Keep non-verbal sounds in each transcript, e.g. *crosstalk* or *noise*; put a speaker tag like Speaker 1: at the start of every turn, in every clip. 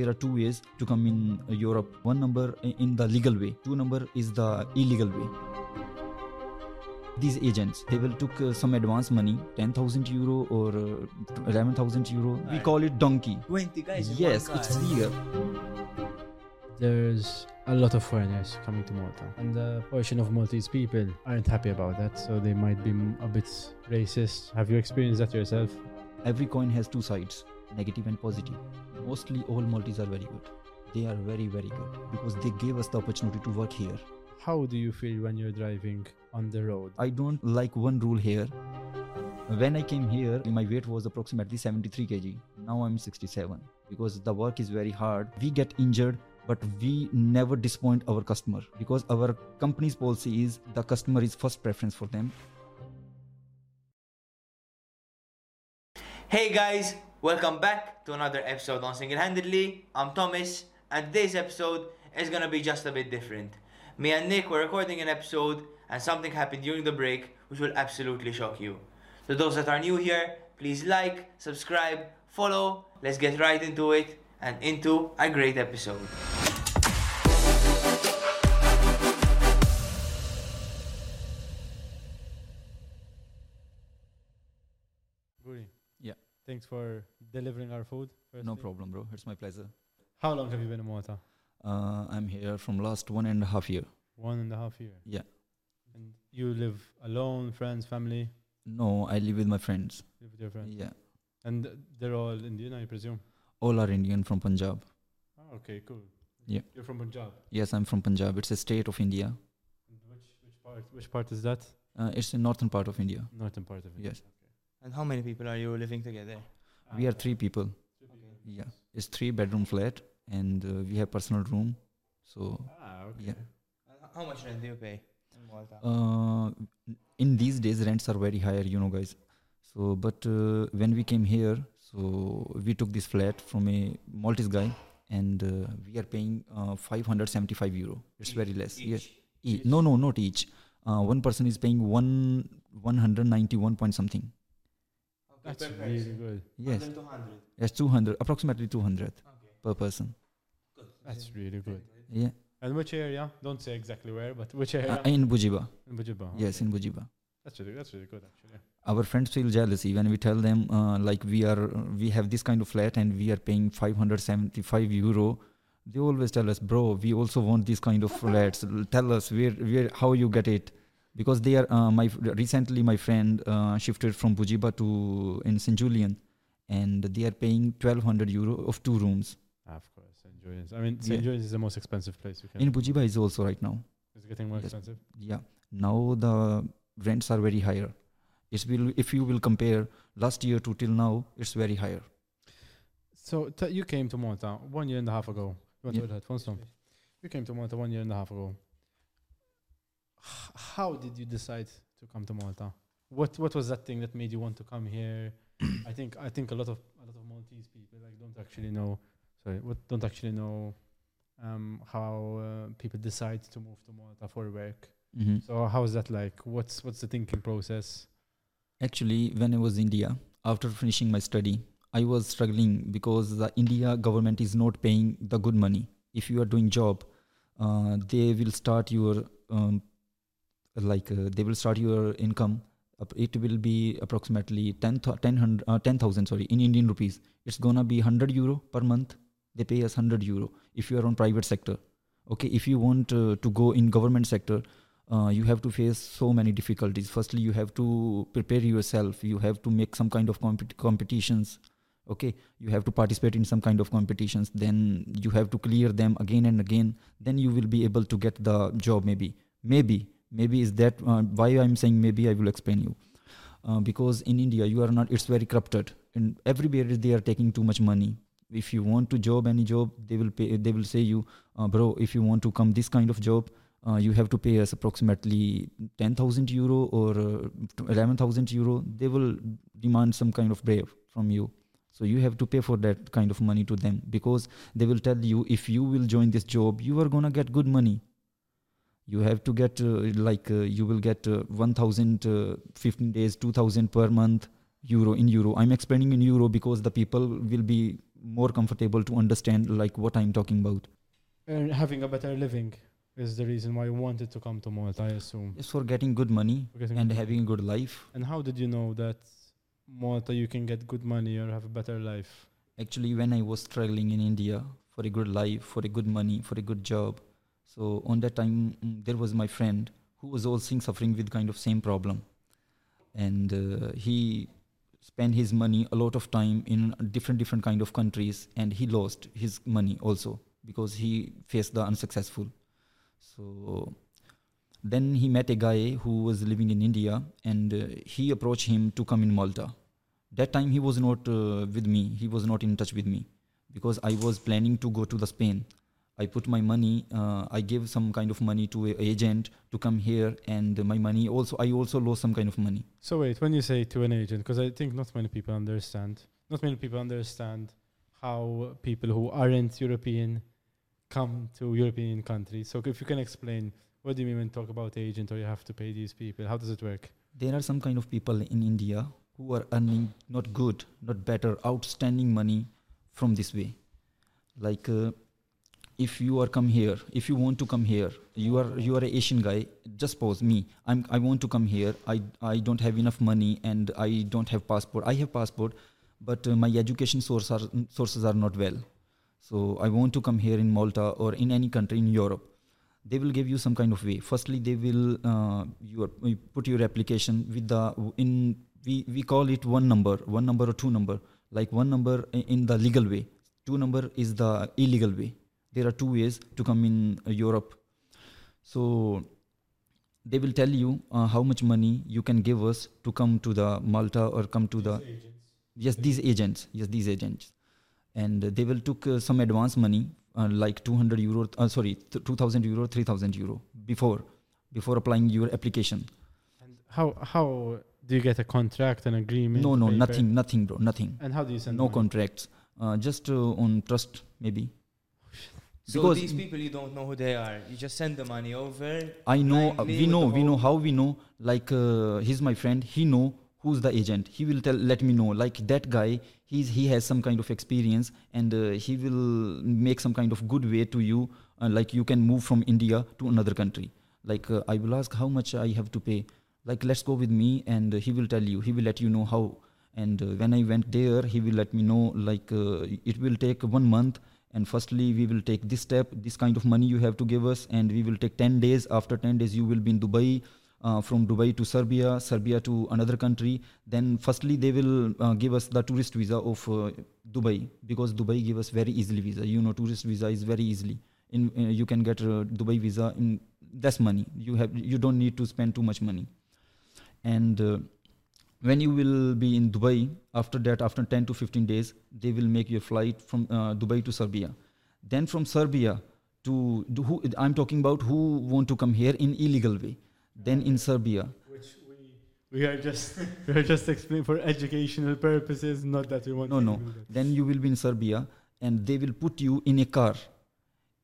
Speaker 1: there are two ways to come in uh, Europe. One number in the legal way. Two number is the illegal way. These agents, they will took uh, some advance money, 10,000 euro or uh, 11,000 euro. We call it donkey.
Speaker 2: 20 guys
Speaker 1: Yes,
Speaker 2: one
Speaker 1: it's
Speaker 2: car.
Speaker 1: legal.
Speaker 3: There's a lot of foreigners coming to Malta, and a portion of Maltese people aren't happy about that, so they might be a bit racist. Have you experienced that yourself?
Speaker 1: Every coin has two sides, negative and positive. Mostly all Maltese are very good. They are very, very good because they gave us the opportunity to work here.
Speaker 3: How do you feel when you're driving on the road?
Speaker 1: I don't like one rule here. When I came here, my weight was approximately 73 kg. Now I'm 67 because the work is very hard. We get injured, but we never disappoint our customer because our company's policy is the customer is first preference for them.
Speaker 2: Hey guys, welcome back to another episode on Single Handedly. I'm Thomas, and today's episode is gonna be just a bit different. Me and Nick were recording an episode, and something happened during the break which will absolutely shock you. To those that are new here, please like, subscribe, follow. Let's get right into it and into a great episode.
Speaker 3: Thanks for delivering our food.
Speaker 1: No problem, bro. It's my pleasure.
Speaker 3: How long have you been in Malta?
Speaker 1: Uh, I'm here from last one and a half year.
Speaker 3: One and a half year.
Speaker 1: Yeah.
Speaker 3: And you live alone, friends, family?
Speaker 1: No, I live with my friends.
Speaker 3: Live with your friends?
Speaker 1: Yeah,
Speaker 3: And they're all Indian, I presume?
Speaker 1: all are Indian from Punjab.
Speaker 3: Oh, okay, cool.
Speaker 1: Yeah.
Speaker 3: You're from Punjab.
Speaker 1: Yes, I'm from Punjab. It's a state of India.
Speaker 3: And which which part which part is that?
Speaker 1: Uh, it's the northern part of India.
Speaker 3: Northern part of it.
Speaker 1: Yes.
Speaker 2: And how many people are you living together?
Speaker 1: We are three people. Okay. Yeah, it's three bedroom flat, and uh, we have personal room. So
Speaker 3: Ah, okay.
Speaker 1: Yeah.
Speaker 2: And How much rent do you pay in Malta?
Speaker 1: uh, in these days rents are very higher, you know, guys. So but uh, when we came here, so we took this flat from a Maltese guy, and uh, we are paying uh, 575 euro. It's very less. Yes. E- no, no, not each. Uh, one person is paying one 191 point something.
Speaker 2: Okay,
Speaker 3: That's really good.
Speaker 1: Yes,
Speaker 2: 100 to 100.
Speaker 1: yes, 200, approximately 200
Speaker 2: Okay,
Speaker 1: per person.
Speaker 2: good.
Speaker 3: That's really good.
Speaker 1: Yeah,
Speaker 3: And which area? Don't say exactly where, but which
Speaker 1: uh,
Speaker 3: area?
Speaker 1: in Bugibba.
Speaker 3: in Bugibba.
Speaker 1: Yes, in Bugibba.
Speaker 3: That's really that's really good actually.
Speaker 1: Our friends feel jealousy when we tell them uh, like we are we have this kind of flat and we are paying 575 euro. They always tell us, bro, we also want this kind of *laughs* flats. Tell us where where how you get it, because they are uh, my recently my friend uh, shifted from Bugibba to in St Julian, and they are paying 1200 euro of two rooms.
Speaker 3: Of course, St. Julian's. I mean, St.
Speaker 1: Yeah.
Speaker 3: Julian's is the most expensive place you can.
Speaker 1: In Bugibba is also right now.
Speaker 3: it's getting more
Speaker 1: Yes.
Speaker 3: expensive.
Speaker 1: Yeah, now the rents are very higher. It will if you will compare last year to till now, it's very higher.
Speaker 3: So t- you came to Malta one year and a half ago. You want
Speaker 1: Yeah.
Speaker 3: to wear the headphones, Tom? You came to Malta one year and a half ago. How did you decide to come to Malta? What What was that thing that made you want to come here? *coughs* I think I think a lot of a lot of Maltese people like don't actually know. Sorry, what don't actually know um, how uh, people decide to move to Malta for work.
Speaker 1: hmm
Speaker 3: So how is that like? What's What's the thinking process?
Speaker 1: Actually, when I was in India, after finishing my study, I was struggling because the India government is not paying the good money. If you are doing job, uh, they will start your um, like uh, they will start your income. It will be approximately 10 thou- 10 hundred- uh, 10,000 sorry in Indian rupees. It's gonna be 100 euro per month. They pay us 100 euro if you are on private sector. Okay, if you want uh, to go in government sector, uh, you have to face so many difficulties. Firstly, you have to prepare yourself. You have to make some kind of compet- competitions. Okay, you have to participate in some kind of competitions. Then you have to clear them again and again. Then you will be able to get the job. Maybe, maybe, maybe is that uh, why I'm saying maybe I will explain you. Uh, because in India, you are not. It's very corrupted, and everywhere they are taking too much money. If you want to job any job, they will pay. They will say you, uh, bro. If you want to come this kind of job, uh, you have to pay us approximately 10,000 euro or uh, 11,000 euro. They will demand some kind of brave from you. So you have to pay for that kind of money to them because they will tell you if you will join this job, you are gonna get good money. You have to get uh, like uh, you will get uh, 1,000 uh, 15 days, 2,000 per month euro in euro. I'm explaining in euro because the people will be more comfortable to understand like what I'm talking about.
Speaker 3: And having a better living is the reason why you wanted to come to Malta, I assume.
Speaker 1: It's for getting good money
Speaker 3: getting
Speaker 1: and
Speaker 3: good-
Speaker 1: having a good life.
Speaker 3: And how did you know that Malta you can get good money or have a better life?
Speaker 1: Actually, when I was struggling in India for a good life, for a good money, for a good job, so on that time mm, there was my friend who was also suffering with kind of same problem, and uh, he spent his money a lot of time in different different kind of countries, and he lost his money also because he faced the unsuccessful. So then he met a guy who was living in India, and uh, he approached him to come in Malta. That time he was not uh, with me. He was not in touch with me because i was planning to go to the spain i put my money uh, i gave some kind of money to an agent to come here and my money also i also lost some kind of money
Speaker 3: So wait, when you say to an agent, because I think not many people understand, not many people understand how people who aren't European come to European countries. So if you can explain, what do you mean when you talk about agent or you have to pay these people? How does it work?
Speaker 1: there are some kind of people in india who are earning not good not better outstanding money from this way like uh, if you are come here if you want to come here you are you are a asian guy just suppose me. I'm i want to come here. I i don't have enough money and i don't have passport. I have passport but uh, my education source are, sources are not well. So i want to come here in malta or in any country in europe. They will give you some kind of way. Firstly they will uh, you put your application with the in we we call it one number one number or two number. Like one number in the legal way. Two number is the illegal way there are two ways to come in uh, europe. So they will tell you uh, how much money you can give us to come to the malta or come to the yes these agents. Yes these agents. And they will took uh, some advance money uh, like 200 euro uh, sorry th- 2000 euro 3000 euro before before applying your application.
Speaker 3: And how how do you get a contract, an agreement?
Speaker 1: no no
Speaker 3: paper?
Speaker 1: nothing nothing bro nothing.
Speaker 3: And how do you send
Speaker 1: no
Speaker 3: money?
Speaker 1: contracts. Uh, just uh, on trust maybe
Speaker 2: So
Speaker 1: Because-
Speaker 2: these people you don't know who they are. You just send the money over.
Speaker 1: i know uh, we know we know how we know like uh, he's my friend he know who's the agent he will tell let me know like that guy he's he has some kind of experience and uh, he will make some kind of good way to you uh, like you can move from india to another country like uh, i will ask how much i have to pay like let's go with me and he will tell you he will let you know how and uh, when i went there he will let me know like uh, it will take one month and firstly we will take this step this kind of money you have to give us and we will take 10 days. After 10 days you will be in dubai uh, from dubai to serbia serbia to another country. Then firstly they will uh, give us the tourist visa of uh, dubai because dubai give us very easily visa. You know tourist visa is very easily. In uh, you can get uh, dubai visa in less money. You have you don't need to spend too much money. And uh, when you will be in dubai after that after 10 to 15 days they will make your flight from uh, dubai to serbia then from serbia to who i'm talking about who want to come here in illegal way then in serbia
Speaker 3: Which we we are just *laughs* we are just explaining for educational purposes, not that we want.
Speaker 1: No,
Speaker 3: to
Speaker 1: no. then you will be in serbia and they will put you in a car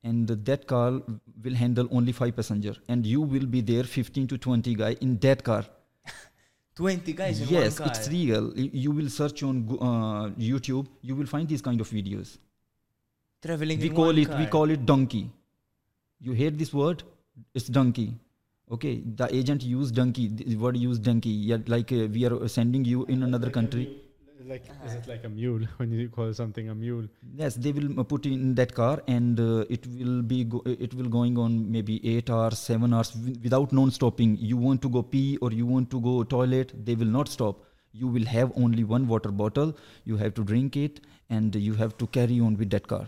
Speaker 1: and that car will handle only five passenger and you will be there 15 to 20 guy in that car
Speaker 2: 20 guys in
Speaker 1: yes
Speaker 2: one car.
Speaker 1: it's real. You will search on uh, youtube you will find these kind of videos.
Speaker 2: Traveling
Speaker 1: we call it we call it donkey. You hear this word? It's donkey. Okay the agent used donkey the word used donkey. Yeah like uh, we are sending you in another country.
Speaker 3: Like is it like a mule? *laughs* When you call something a mule?
Speaker 1: yes they will uh, put in that car and uh, it will be go- it will going on maybe 8 hours 7 hours wi- without non stopping. You want to go pee or you want to go toilet they will not stop. You will have only one water bottle. You have to drink it and you have to carry on with that car.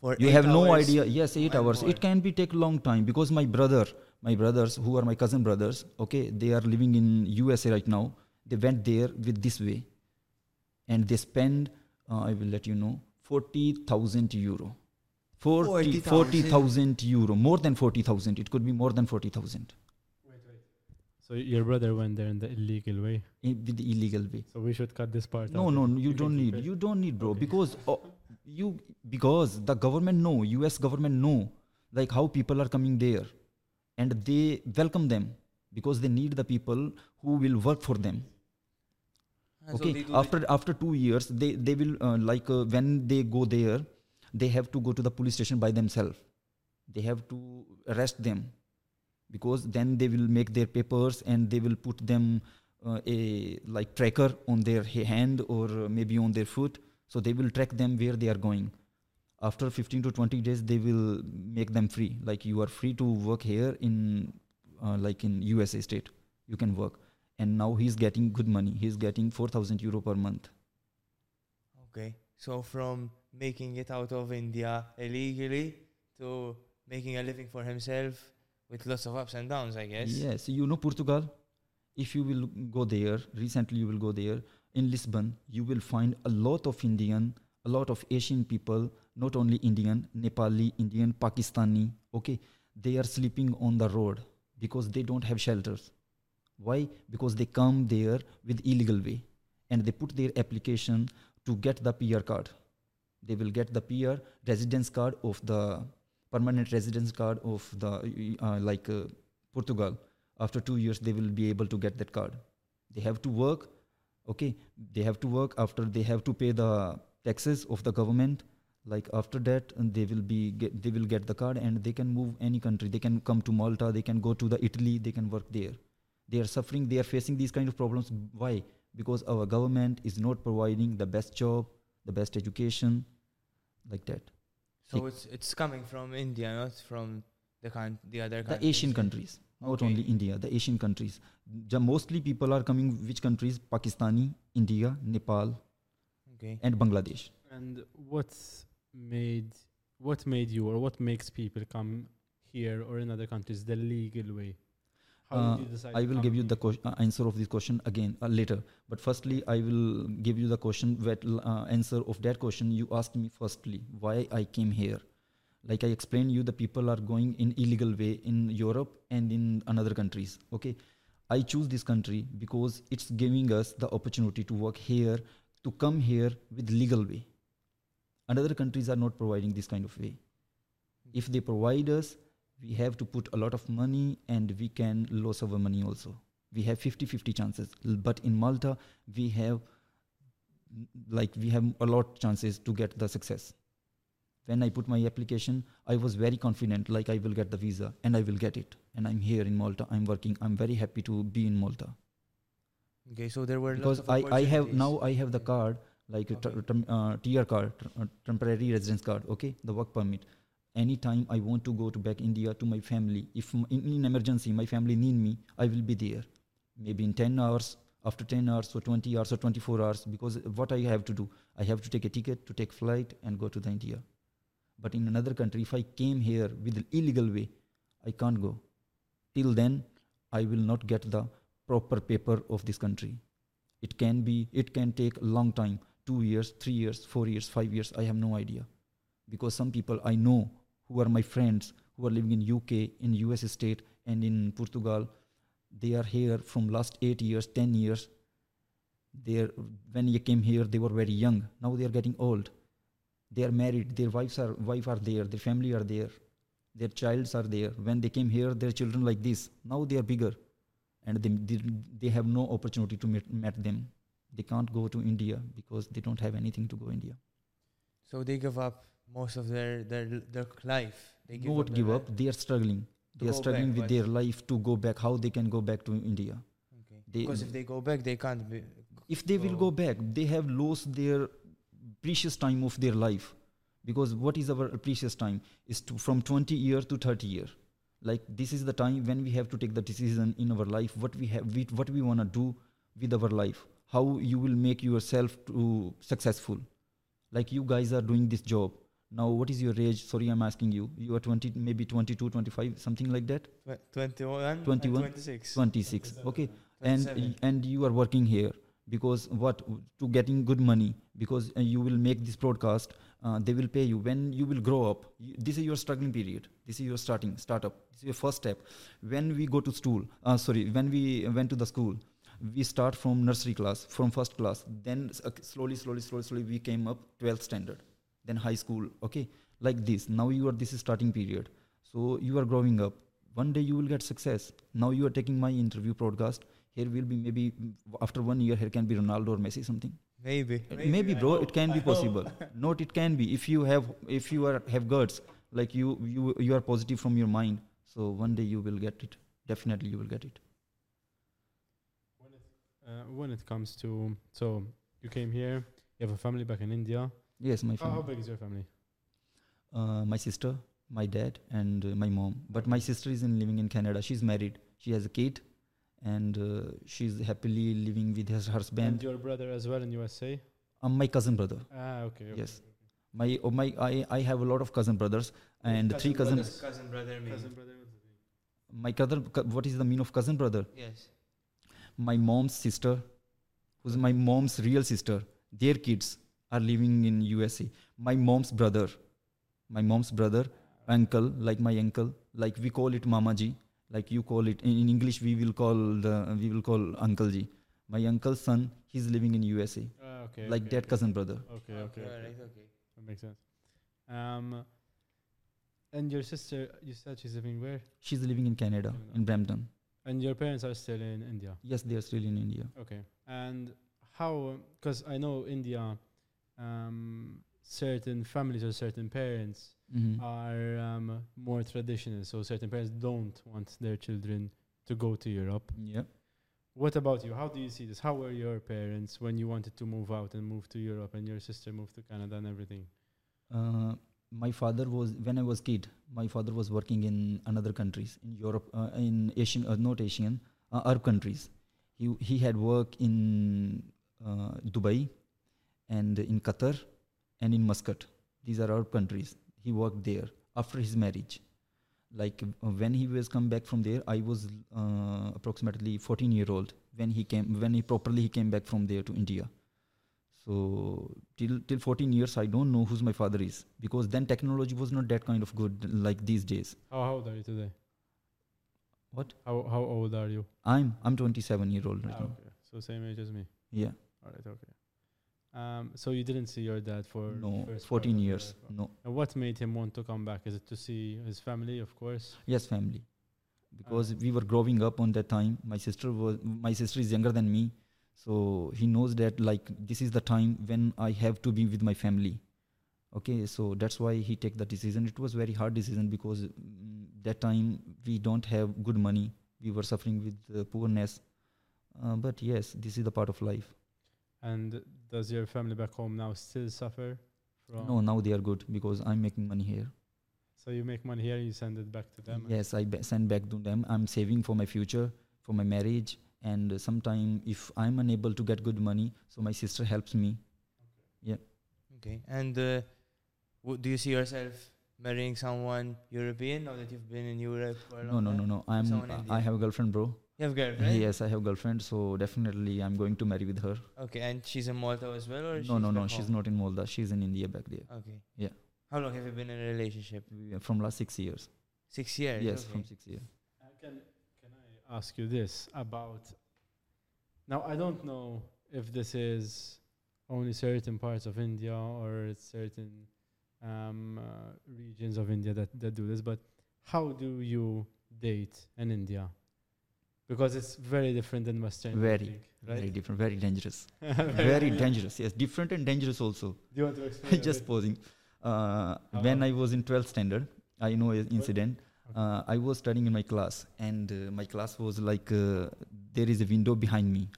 Speaker 2: For
Speaker 1: you
Speaker 2: eight
Speaker 1: have no idea. Yes 8 hours.
Speaker 2: More.
Speaker 1: it can be take long time because my brother my brothers who are my cousin brothers okay they are living in usa right now. They went there with this way and they spend uh, i will let you know 40000 euro 40
Speaker 2: 40,000.
Speaker 1: 40000 euro more than 40000 it could be more than 40000
Speaker 3: So your brother went there in the illegal way.
Speaker 1: in- with the illegal way
Speaker 3: So we should cut this part.
Speaker 1: no
Speaker 3: out.
Speaker 1: no no, you don't need
Speaker 3: it.
Speaker 1: you don't need bro
Speaker 3: Okay.
Speaker 1: because uh, you because the government know us government know like how people are coming there and they welcome them because they need the people who will work for them
Speaker 2: And so
Speaker 1: okay after after two years they they will uh, like uh, when they go there they have to go to the police station by themselves. They have to arrest them because then they will make their papers and they will put them uh, a like tracker on their hand or maybe on their foot. So they will track them where they are going. After 15 to 20 days they will make them free. Like you are free to work here in uh, like in usa state. You can work and now he's getting good money he's getting 4000 euro per month
Speaker 2: Okay. So from making it out of India illegally to making a living for himself with lots of ups and downs, I guess.
Speaker 1: yes you know portugal if you will go there recently you will go there in lisbon you will find a lot of indian a lot of asian people not only indian nepali indian pakistani okay they are sleeping on the road because they don't have shelters why? Because they come there with illegal way and they put their application to get the pr card. They will get the pr residence card of the permanent residence card of the uh, like uh, portugal. After 2 years they will be able to get that card. They have to work okay? They have to work after they have to pay the taxes of the government. Like after that they will be get, they will get the card and they can move any country. They can come to malta they can go to the italy they can work there they are suffering they are facing these kind of problems. Why? Because our government is not providing the best job the best education like that.
Speaker 2: So
Speaker 1: Like-
Speaker 2: it's it's coming from India, not from the coun- the other
Speaker 1: the asian countries not
Speaker 2: Okay.
Speaker 1: only india the asian countries. Ja- mostly people are coming which countries? Pakistani india nepal
Speaker 2: Okay.
Speaker 1: and bangladesh.
Speaker 3: And what made what made you or what makes people come here or in other countries the legal way?
Speaker 1: Uh,
Speaker 3: did you decide?
Speaker 1: I will give you the uh, answer of this question again uh, later. But firstly, I will give you the question that uh, answer of that question you asked me firstly why I came here. Like I explained you, the people are going in illegal way in Europe and in another countries. Okay, I choose this country because it's giving us the opportunity to work here, to come here with legal way. Another countries are not providing this kind of way. If they provide us, we have to put a lot of money and we can lose our money also we have 50 50 chances but in malta we have like we have a lot chances to get the success when i put my application i was very confident like i will get the visa and i will get it and i'm here in malta i'm working i'm very happy to be in malta
Speaker 2: Okay. So there were
Speaker 1: because I, I have now I have the card like a
Speaker 2: Okay.
Speaker 1: t- tem- uh, TR card, t- uh, temporary residence card. Okay, the work permit. Anytime I want to go to back India to my family, if in, emergency my family need me, I will be there. Maybe in 10 hours, after 10 hours or 20 hours or 24 hours. Because what I have to do, I have to take a ticket to take flight and go to the India. But in another country, if I came here with illegal way, I can't go. Till then, I will not get the proper paper of this country it can be it can take a long time 2 years 3 years 4 years 5 years i have no idea because some people i know who are my friends who are living in uk in us state and in portugal they are here from last 8 years 10 years. They when you came here they were very young. Now they are getting old. They are married. Their wives are wife are there. Their family are there. Their childs are there. When they came here their children like this. Now they are bigger. And they, they, they have no opportunity to meet, meet them. They can't go to india because they don't have anything to go india.
Speaker 2: So they give up most of their their their life. They give
Speaker 1: not
Speaker 2: up
Speaker 1: give up? they are struggling. They are struggling
Speaker 2: back,
Speaker 1: with their life to go back. How they can go back to india.
Speaker 2: Okay.
Speaker 1: they-
Speaker 2: because if they go back, they can't be.
Speaker 1: if they will
Speaker 2: go-
Speaker 1: go. back they have lost their precious time of their life. Because what is our precious time? Is to, from 20 year to 30 year. Like this is the time when we have to take the decision in our life what we have we, what we want to do with our life. How you will make yourself to successful. Like you guys are doing this job now what is your age? Sorry i'm asking you. You are 20 maybe 22 25 something like that?
Speaker 2: 21,
Speaker 1: 21,
Speaker 2: 26.
Speaker 1: 26 okay. And and you are working here because what to getting good money because uh, you will make this broadcast uh, they will pay you. When you will grow up you, this is your struggling period. This is your starting startup. This is your first step. When we go to school uh, sorry when we went to the school we start from nursery class from first class. Then uh, slowly slowly slowly slowly we came up 12th standard then high school okay like this now you are this is starting period so you are growing up one day you will get success now you are taking my interview broadcast Here will be maybe after one year here can be Ronaldo or Messi something.
Speaker 2: Maybe.
Speaker 1: Maybe,
Speaker 3: I
Speaker 1: bro, it can be
Speaker 3: hope.
Speaker 1: possible. *laughs* Not it can be if you have if you are have guts like you you you are positive from your mind. So one day you will get it. Definitely you will get it.
Speaker 3: Uh, when it comes to so you came here, you have a family back in India.
Speaker 1: Yes, my
Speaker 3: How, how
Speaker 1: family.
Speaker 3: big is your family?
Speaker 1: Uh, my sister, my dad, and uh, my mom. But my sister is in living in Canada. She's married. She has a kid, and uh, she's happily living with her husband.
Speaker 3: And your brother as well in USA.
Speaker 1: Um, my cousin brother.
Speaker 3: Ah, okay. okay,
Speaker 1: Yes. My oh, my I, I have a lot of cousin brothers and
Speaker 3: Cousin
Speaker 1: three cousins.
Speaker 3: brothers.
Speaker 2: Cousin brother
Speaker 3: okay.
Speaker 2: me.
Speaker 3: Cousin brother. what's the name?
Speaker 1: My cousin. cou- What is the meaning of cousin brother?
Speaker 2: Yes.
Speaker 1: my mom's sister, who's my mom's real sister, their kids are living in USA. My mom's brother, my mom's brother, uncle, like my uncle, like we call it Mama ji, like you call it in, in English. We will call the we will call Uncle ji. My uncle's son, he's living in USA,
Speaker 3: Ah, okay.
Speaker 1: like
Speaker 3: okay,
Speaker 1: that
Speaker 3: okay.
Speaker 1: cousin brother.
Speaker 3: Okay, okay, okay.
Speaker 2: Okay.
Speaker 3: That makes sense. Um, and your sister, you said she's living where?
Speaker 1: She's living in Canada,
Speaker 3: Canada.
Speaker 1: in Brampton.
Speaker 3: And your parents are still in India.
Speaker 1: Yes, they are still in India.
Speaker 3: Okay. And how? Because I know India, um, certain families or certain parents
Speaker 1: Mhm.
Speaker 3: are um, more traditional. So certain parents don't want their children to go to Europe.
Speaker 1: Yeah.
Speaker 3: What about you? How do you see this? How were your parents when you wanted to move out and move to Europe, and your sister moved to Canada and everything?
Speaker 1: Uh, my father was when I was kid. My father was working in another countries in Europe, uh, in Asian, uh, not Asian, uh, Arab countries. He he had work in uh, Dubai, and in Qatar, and in Muscat. These are our countries. He worked there after his marriage. Like uh, when he was come back from there, I was uh, approximately 14 year old when he came when he properly he came back from there to India. So till till 14 years i don't know who's my father is because then technology was not that kind of good like these days
Speaker 3: How, how old are you today?
Speaker 1: What?
Speaker 3: How how old are you?
Speaker 1: i'm i'm 27 year old right
Speaker 3: Ah,
Speaker 1: now
Speaker 3: okay. So same age as me.
Speaker 1: yeah
Speaker 3: All right. Okay. Um. So you didn't see your dad for
Speaker 1: no
Speaker 3: first
Speaker 1: 14 years no
Speaker 3: And what made him want to come back? Is it to see his family, of course?
Speaker 1: yes family because
Speaker 3: Ah.
Speaker 1: we were growing up on that time my sister was my sister is younger than me so he knows that like this is the time when i have to be with my family okay so that's why he take the decision it was very hard decision because mm, that time we don't have good money we were suffering with uh, poorness uh, but yes this is the part of life
Speaker 3: And does your family back home now still suffer from?
Speaker 1: no now they are good because i'm making money here
Speaker 3: So you make money here, and you send it back to them.
Speaker 1: yes i ba- send back to them i'm saving for my future for my marriage and uh, sometime if i'm unable to get good money so my sister helps me Yeah.
Speaker 2: Okay. And uh, w- do you see yourself marrying someone European now that you've been in Europe for a
Speaker 1: no
Speaker 2: long
Speaker 1: no no
Speaker 2: time?
Speaker 1: no i'm
Speaker 2: Someone
Speaker 1: i have a girlfriend bro
Speaker 2: You have girlfriend?
Speaker 1: yes i have a girlfriend so definitely i'm going to marry with her
Speaker 2: Okay, and she's in Malta as well, or
Speaker 1: no no no
Speaker 2: back
Speaker 1: she's not in molda she's in india back there
Speaker 2: Okay.
Speaker 1: Yeah.
Speaker 2: How long have you been in a relationship?
Speaker 1: We from last six years
Speaker 2: Six years.
Speaker 1: yes
Speaker 2: okay.
Speaker 1: from six years
Speaker 3: Uh, can can I ask you this about? Now I don't know if this is only certain parts of India or certain um, uh, regions of India that, that do this, but how do you date in India? Because it's very different than Western.
Speaker 1: Very,
Speaker 3: dating,
Speaker 1: very different very dangerous *laughs* very dangerous yes different and dangerous also
Speaker 3: Do you want to explain? *laughs*
Speaker 1: just posing uh, when i was in 12th standard i know an incident
Speaker 3: Okay.
Speaker 1: uh, I was studying in my class, and uh, my class was like uh, there is a window behind me.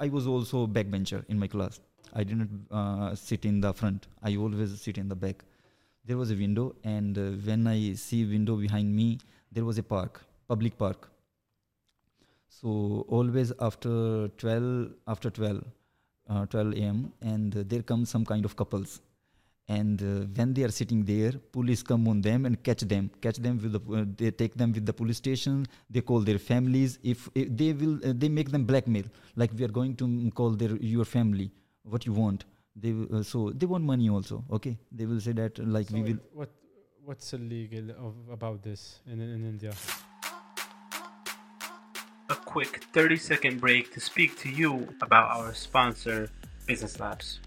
Speaker 1: I was also a backbencher in my class. I didn't uh, sit in the front. I always sit in the back. There was a window, and uh, when I see window behind me, there was a park, public park. So always after 12, after 12, uh, 12 a.m., and there come some kind of couples. And uh, when they are sitting there police come on them and catch them. Catch them with the uh, they take them with the police station. They call their families. If, if they will uh, they make them blackmail. Like we are going to call their your family. What you want. They uh, so they want money also okay? They will say that like
Speaker 3: So
Speaker 1: we will
Speaker 3: what what's illegal of, about this in in India?
Speaker 4: Quick 30 second break to speak to you about our sponsor, Business Labs.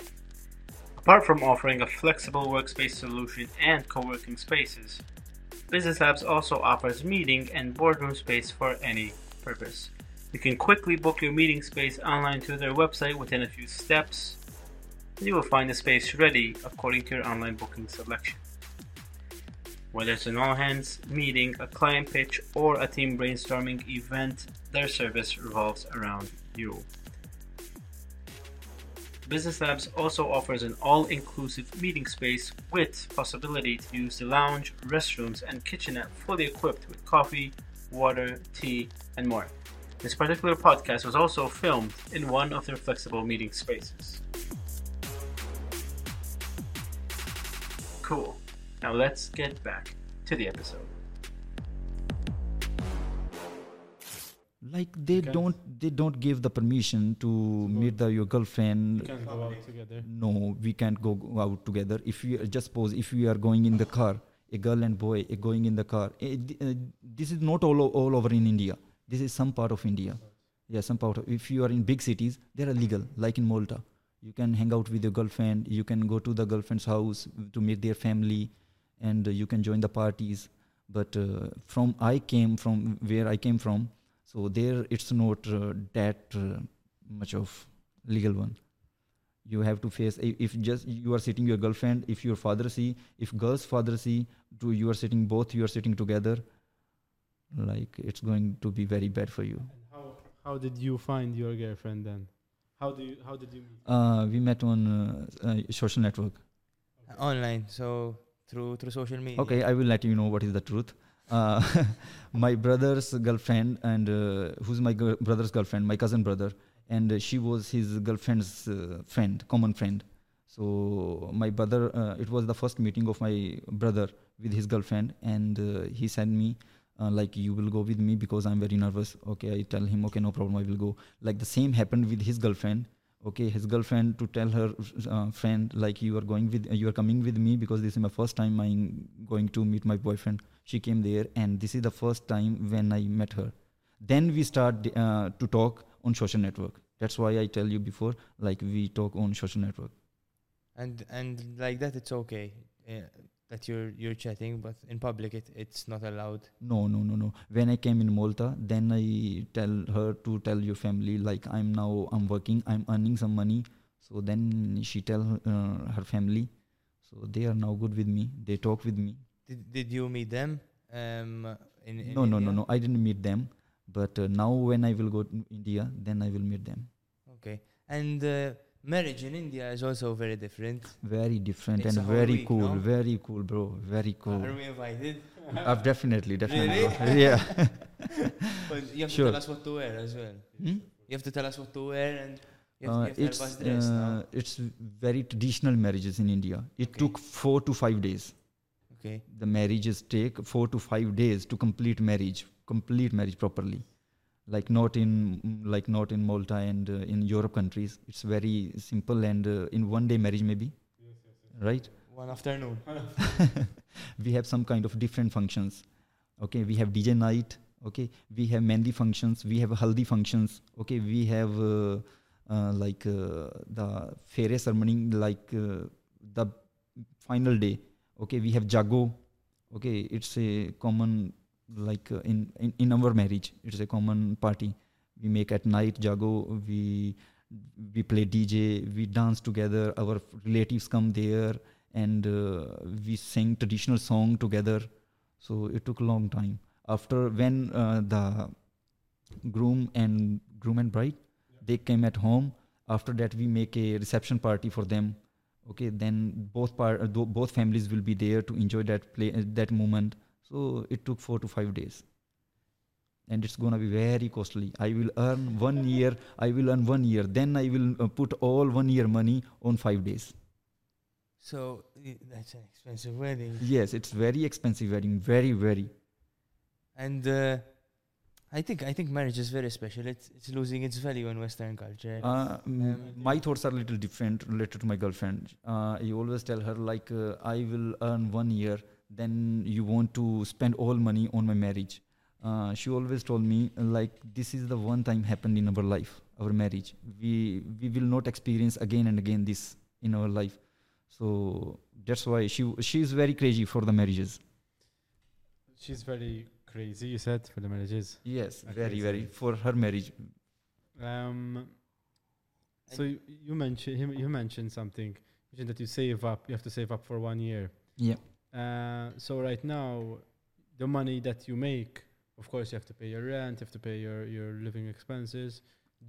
Speaker 4: Apart from offering a flexible workspace solution and co working spaces, Business Labs also offers meeting and boardroom space for any purpose. You can quickly book your meeting space online through their website within a few steps, and you will find the space ready according to your online booking selection. Whether it's an all hands meeting, a client pitch, or a team brainstorming event, their service revolves around you. Business Labs also offers an all-inclusive meeting space with possibility to use the lounge, restrooms, and kitchenette fully equipped with coffee, water, tea, and more. This particular podcast was also filmed in one of their flexible meeting spaces. Cool. Now let's get back to the episode.
Speaker 1: Like they
Speaker 3: can't-
Speaker 1: don't they don't give the permission to meet the your
Speaker 3: You
Speaker 1: girlfriend
Speaker 3: can go out together.
Speaker 1: no we can't go go out together. If we just suppose if we are going in the car a girl and boy are going in the car uh, this is not all, o- all over in india. This is some part of india. Yeah some part of if you are in big cities they are legal like in malta. You can hang out with your girlfriend you can go to the girlfriend's house to meet their family and uh, you can join the parties. But uh, from i came from where i came from so there it's not uh, that uh, much of legal one you have to face if just you are sitting your girlfriend if your father see if girl's father see to you are sitting both you are sitting together like it's going to be very bad for you
Speaker 3: And how how did you find your girlfriend then? How do you how did you meet?
Speaker 1: uh, we met on uh, uh, social network
Speaker 2: Online, so through through social media.
Speaker 1: okay i will let you know what is the truth uh, *laughs* my brother's girlfriend and uh, who's my gir- brother's girlfriend my cousin brother and uh, she was his girlfriend's uh, friend common friend. So my brother uh, it was the first meeting of my brother with his girlfriend and uh, he said me uh, like you will go with me because i'm very nervous. Okay i tell him okay no problem i will go. Like the same happened with his girlfriend. Okay his girlfriend to tell her uh, friend like you are going with you are coming with me because this is my first time i'm going to meet my boyfriend she came there and this is the first time when i met her. Then we start uh, to talk on social network. That's why i tell you before like we talk on social network.
Speaker 2: And and like that, it's okay uh, that you're you're chatting, but in public, it it's not allowed.
Speaker 1: no no no no. When i came in malta then i tell her to tell your family like i'm now i'm working i'm earning some money. So then she tell uh, her family. So they are now good with me. They talk with me
Speaker 2: Did did you meet them? Um, in, in
Speaker 1: no no no no i didn't meet them but uh, now when i will go to india then i will meet them
Speaker 2: Okay, and uh, marriage in India is also very different.
Speaker 1: very different
Speaker 2: It's
Speaker 1: and very
Speaker 2: week,
Speaker 1: cool
Speaker 2: no?
Speaker 1: very cool bro very cool
Speaker 2: Are we invited?
Speaker 1: uh, definitely definitely
Speaker 2: Really? *laughs* *laughs*
Speaker 1: yeah
Speaker 2: But you have
Speaker 1: Sure.
Speaker 2: to tell us what to wear as well.
Speaker 1: Hmm?
Speaker 2: You have to tell us what to wear, and
Speaker 1: Uh,
Speaker 2: you have to
Speaker 1: it's
Speaker 2: help us dress now.
Speaker 1: uh, it's very traditional marriages in India. It
Speaker 2: Okay.
Speaker 1: took four to five days.
Speaker 2: Okay.
Speaker 1: The marriages take four to five days to complete marriage, complete marriage properly. Like not in like not in Malta and uh, in Europe countries. It's very simple and uh, in one day marriage maybe, right?
Speaker 2: One afternoon. *laughs* *laughs*
Speaker 1: we have some kind of different functions. Okay, we have DJ night. Okay, we have mehndi functions. We have haldi functions. Okay, we have uh, uh, like uh, the fairy ceremony, like uh, the final day. Okay, we have jago. Okay, it's a common like uh, in, in in our marriage. It's a common party. We make at night jago. We we play DJ. We dance together. Our relatives come there and uh, we sing traditional song together so it took a long time after when uh, the groom and groom and bride they came at home after that we make a reception party for them okay then both par- uh, both families will be there to enjoy that play uh, that moment. So it took 4 to 5 days. And it's going to be very costly. I will earn one year i will earn one year. Then i will uh, put all one year money on 5 days.
Speaker 2: So that's an expensive wedding.
Speaker 1: Yes, it's very expensive wedding, very very.
Speaker 2: And uh, I think I think marriage is very special. It's it's losing its value in Western culture.
Speaker 1: Uh,
Speaker 2: Um,
Speaker 1: my thoughts are a little different related to my girlfriend. Uh, I always tell her like uh, I will earn one year, then you want to spend all money on my marriage. Uh, she always told me like this is the one time happened in our life, our marriage. We we will not experience again and again this in our life. So that's why she she is very crazy for the marriages.
Speaker 3: She's very Crazy, you said for the marriages.
Speaker 1: Yes, very very for her marriage.
Speaker 3: Um, so you, you mentioned you, you mentioned something. You mentioned that you save up. You have to save up for one year.
Speaker 1: Yeah.
Speaker 3: Uh, so right now, the money that you make, of course, you have to pay your rent, you have to pay your, your living expenses.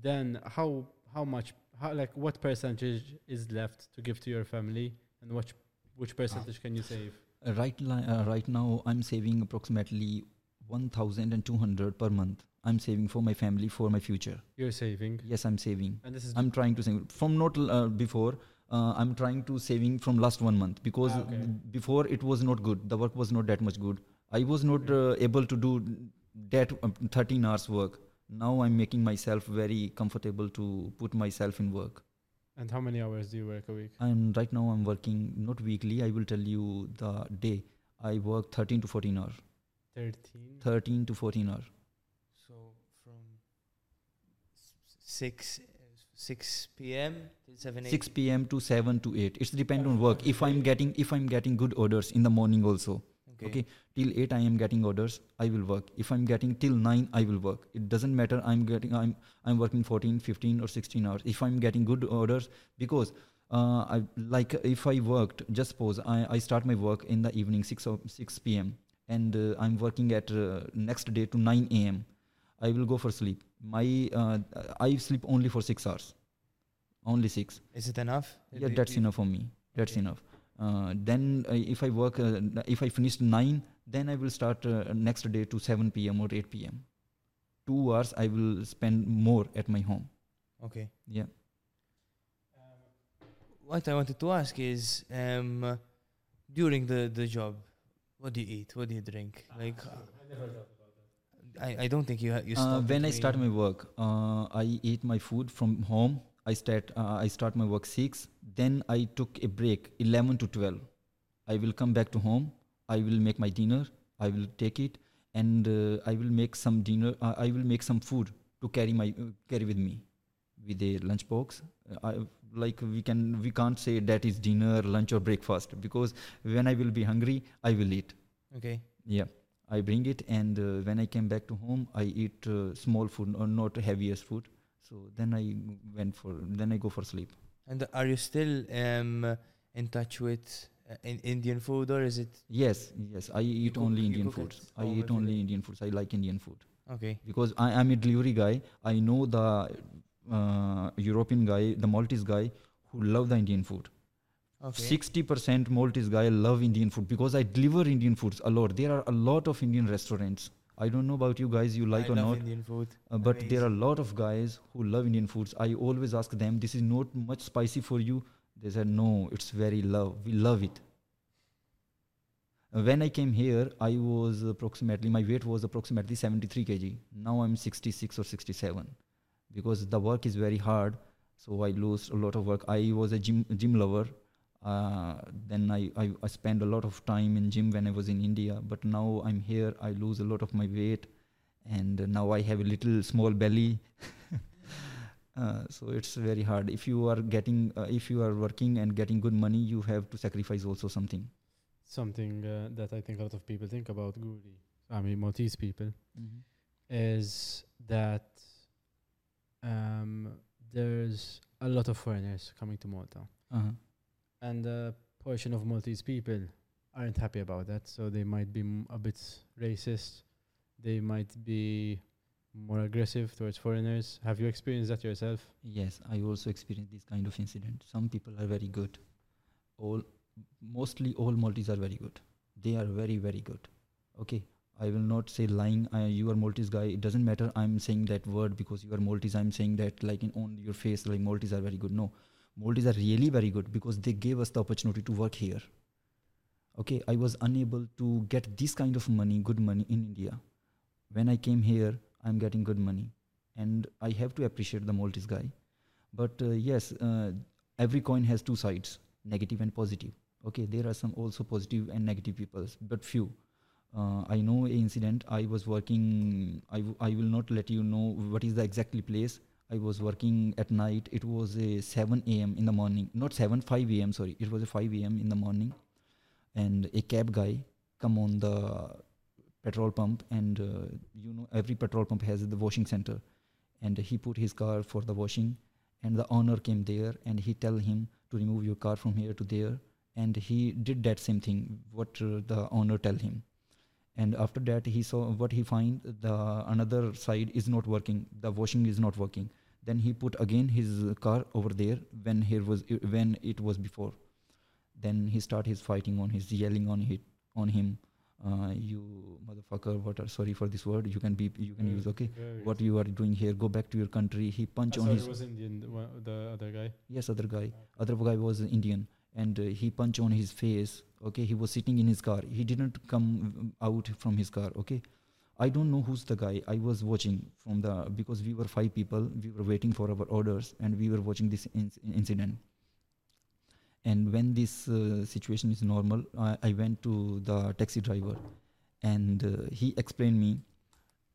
Speaker 3: Then how how much how like what percentage is left to give to your family, and which which percentage can you save?
Speaker 1: Uh, right li- uh, right now I'm saving approximately 1200 per month. I'm saving for my family for my future.
Speaker 3: You're saving,
Speaker 1: Yes, I'm saving.
Speaker 3: and this is
Speaker 1: I'm trying to save from not uh, before. Uh, I'm trying to saving from last one month because
Speaker 3: Ah, okay.
Speaker 1: before it was not good. The work was not that much good. I was not uh, able to do that um, 13 hours work. Now I'm making myself very comfortable to put myself in work.
Speaker 3: and how many hours do you work a week?
Speaker 1: And right now I'm working not weekly. I will tell you the day. I work 13 to 14 hours.
Speaker 3: Thirteen.
Speaker 1: 13 to 14 hours.
Speaker 2: So from six six p.m. till seven a.m.
Speaker 1: 6 p.m. to 7 to 8. It's depend on work. If I'm getting if I'm getting good orders in the morning also.
Speaker 2: Okay.
Speaker 1: okay. Till 8 I am getting orders. I will work. If I'm getting till 9 I will work. It doesn't matter. I'm getting I'm I'm working 14, 15 or 16 hours. If I'm getting good orders because uh, I like if I worked just suppose I, I start my work in the evening 6 or 6 p.m. and uh, I'm working at uh, next day to 9 a.m. I will go for sleep. My uh, I sleep only for 6 hours. Only 6
Speaker 2: Is it enough?
Speaker 1: yeah that's enough for me that's
Speaker 2: Okay.
Speaker 1: enough uh, then uh, if i work uh, if i finish 9 then i will start uh, next day to 7 pm or 8 pm two hours i will spend more at my home
Speaker 2: Okay.
Speaker 1: yeah
Speaker 2: What I wanted to ask is, um, during the the job, what do you eat? What do you drink? Like, I, I don't think you ha- you
Speaker 1: uh,
Speaker 2: stop
Speaker 1: when i start my work uh, i eat my food from home. I start uh, i start my work 6 then i took a break 11 to 12 i will come back to home. I will make my dinner. I will take it. And uh, i will make some dinner uh, i will make some food to carry my uh, carry with me. With a lunch box uh, I, like we can we can't say that is dinner lunch or breakfast because when i will be hungry i will eat
Speaker 2: Okay.
Speaker 1: yeah, I bring it, and uh, when I came back to home, I eat uh, small food or not heaviest food. So then I went for then I go for sleep.
Speaker 2: And are you still um in touch with uh, in Indian food or is it
Speaker 1: Yes, yes, I eat
Speaker 2: cook-
Speaker 1: only Indian foods. I eat only? Indian foods. I like Indian food
Speaker 2: okay?
Speaker 1: because I am a delivery guy. I know the uh, European guy, the Maltese guy who love the Indian food.
Speaker 2: Okay.
Speaker 1: Sixty percent Maltese guy love Indian food because I deliver Indian foods a lot. There are a lot of Indian restaurants. I don't know about you guys, you like
Speaker 2: I
Speaker 1: or not.
Speaker 2: Indian food.
Speaker 1: Uh, but there are a lot of guys who love Indian foods. I always ask them, "This is not much spicy for you." They said, "No, it's very love. We love it." Uh, when I came here, I was approximately my weight was approximately 73 kg. Now I'm 66 or 67 because the work is very hard. So I lose a lot of work. I was a gym gym lover. Uh, then I, I I spent a lot of time in gym when I was in India. But now I'm here. I lose a lot of my weight and now I have a little small belly. *laughs* uh, so it's very hard. If you are getting, uh, if you are working and getting good money, you have to sacrifice also something.
Speaker 3: Something uh, that I think a lot of people think about Gurri, I mean Maltese people, is that um, there's a lot of foreigners coming to Malta,
Speaker 1: Uh-huh.
Speaker 3: and a portion of Maltese people aren't happy about that. So they might be m- a bit racist. They might be more aggressive towards foreigners. Have you experienced that yourself?
Speaker 1: Yes, I also experienced this kind of incident. Some people are very good. All, mostly all Maltese are very good. They are very very good. Okay, I will not say lying. I, you are Maltese guy. It doesn't matter. I'm saying that word because you are Maltese. I'm saying that like in on your face, like Maltese are very good. No, Maltese are really very good because they gave us the opportunity to work here. Okay, I was unable to get this kind of money, good money in India. When I came here, I'm getting good money, and I have to appreciate the Maltese guy. But uh, yes, uh, every coin has two sides, negative and positive. Okay, there are some also positive and negative people, but few. Uh, I know a incident. I was working. I, w- I will not let you know what is the exactly place. I was working at night. It was a 7 a.m. in the morning. Not 7, 5 a.m. Sorry, it was a 5 a.m. in the morning, and a cab guy come on the petrol pump, and uh, you know every petrol pump has the washing center, and he put his car for the washing, and the owner came there, and he tell him to remove your car from here to there, and he did that same thing what uh, the owner tell him, and after that he saw what he find the another side is not working, the washing is not working. Then he put again his car over there when here was when it was before. Then he start his fighting on his yelling on it on him uh, you motherfucker what are sorry for this word you can be you can
Speaker 3: Yeah,
Speaker 1: use okay?
Speaker 3: very
Speaker 1: what you are doing here go back to your country. He
Speaker 3: I
Speaker 1: punch on
Speaker 3: thought
Speaker 1: his
Speaker 3: was Indian, the, the other guy.
Speaker 1: yes other guy. Other guy was indian and uh, he punched on his face okay? He was sitting in his car. He didn't come out from his car okay? I don't know who's the guy. I was watching from the because we were five people. We were waiting for our orders and we were watching this inc- incident. And when this uh, situation is normal I, I went to the taxi driver and uh, he explained me.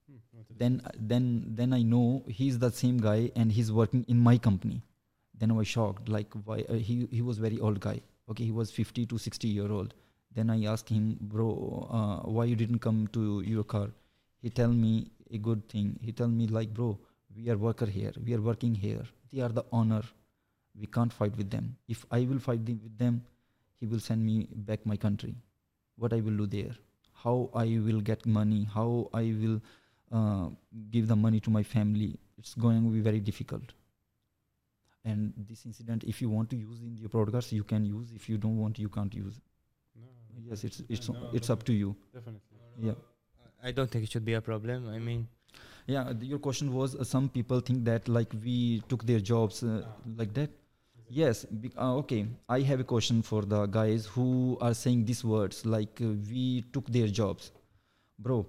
Speaker 3: Hmm,
Speaker 1: then then then i know he's the same guy and he's working in my company then i was shocked like why uh, he he was very old guy. Okay he was 50 to 60 year old. Then i asked him bro uh, why you didn't come to your car? He tell me a good thing. He tell me like bro we are worker here. We are working here. They are the owner. We can't fight with them. If i will fight them with them he will send me back my country. What i will do there? How i will get money? How i will uh, give the money to my family? It's going to be very difficult and this incident if you want to use in your broadcast you can use. If you don't want you can't use.
Speaker 3: No,
Speaker 1: yes it's it's
Speaker 3: no,
Speaker 1: it's up to you.
Speaker 3: Definitely.
Speaker 1: yeah.
Speaker 5: I don't think it should be a problem. I mean,
Speaker 1: yeah th- your question was uh, some people think that like we took their jobs uh, like that? Yes bec- uh, okay. I have a question for the guys who are saying these words like uh, we took their jobs. Bro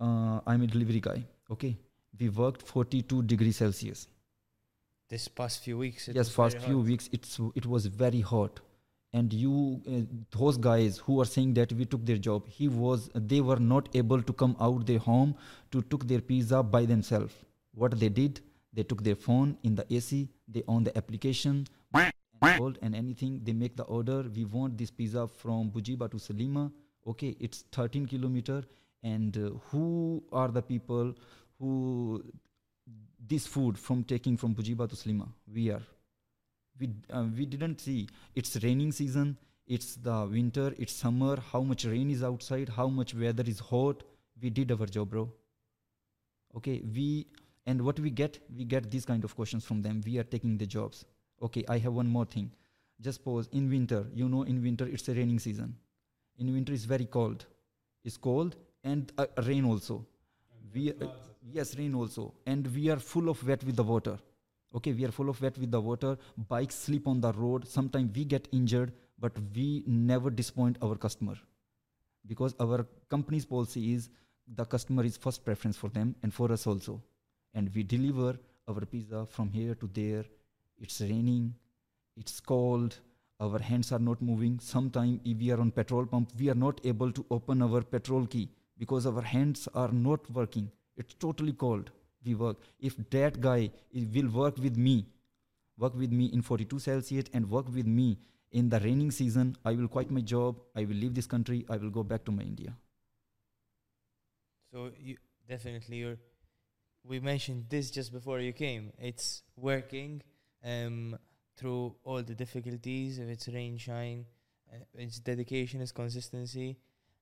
Speaker 1: uh, i'm a delivery guy okay? We worked 42 degrees celsius
Speaker 5: this past few weeks. It
Speaker 1: yes
Speaker 5: was
Speaker 1: past
Speaker 5: very
Speaker 1: few
Speaker 5: hot.
Speaker 1: weeks it's it was very hot and you uh, those guys who are saying that we took their job he was they were not able to come out their home to took their pizza by themselves what they did they took their phone in the ac they on the application and and anything they make the order we want this pizza from Bugibba to Sliema okay it's 13 kilometer and uh, who are the people who this food from taking from Bugibba to Sliema. we are we uh, we didn't see. It's raining season it's the winter it's summer. How much rain is outside how much weather is hot. We did our job bro. Okay we and what we get we get these kind of questions from them. We are taking the jobs. Okay i have one more thing. Just pause. In winter you know in winter it's a raining season. In winter it's very cold. It's cold and uh, rain also. We uh, yes rain also. And we are full of wet with the water. Okay we are full of wet with the water. Bikes slip on the road. Sometimes we get injured but we never disappoint our customer. Because our company's policy is the customer is first preference for them and for us also. And we deliver our pizza from here to there. It's raining. It's cold. Our hands are not moving. Sometimes if we are on petrol pump we are not able to open our petrol key because our hands are not working it's totally cold we work if that guy will work with me work with me in 42 celsius and work with me in the raining season i will quit my job i will leave this country i will go back to my india
Speaker 5: So you definitely you're. We mentioned this just before you came. It's working um, through all the difficulties. If it's rain, shine, uh, it's dedication, it's consistency,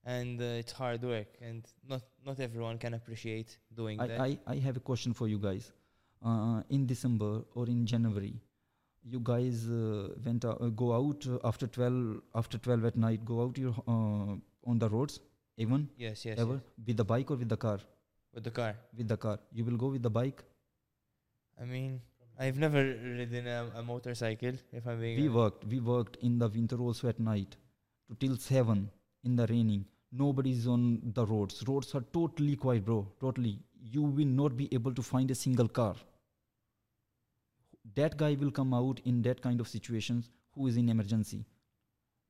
Speaker 5: and uh, it's hard work. And not not everyone can appreciate doing that.
Speaker 1: I, I, I have a question for you guys. Uh, in December or in January, you guys uh, went uh, go out after twelve after twelve at night. Go out your uh, on the roads, even
Speaker 5: yes, yes,
Speaker 1: ever
Speaker 5: yes.
Speaker 1: with the bike or with the car.
Speaker 5: With the car.
Speaker 1: With the car, you will go with the bike.
Speaker 5: I mean, I've never ridden a, a motorcycle. If I'm being
Speaker 1: We
Speaker 5: honest.
Speaker 1: worked. We worked in the winter also at night, to till seven in the raining. Nobody's on the roads. Roads are totally quiet, bro. Totally. You will not be able to find a single car. That guy will come out in that kind of situations who is in emergency.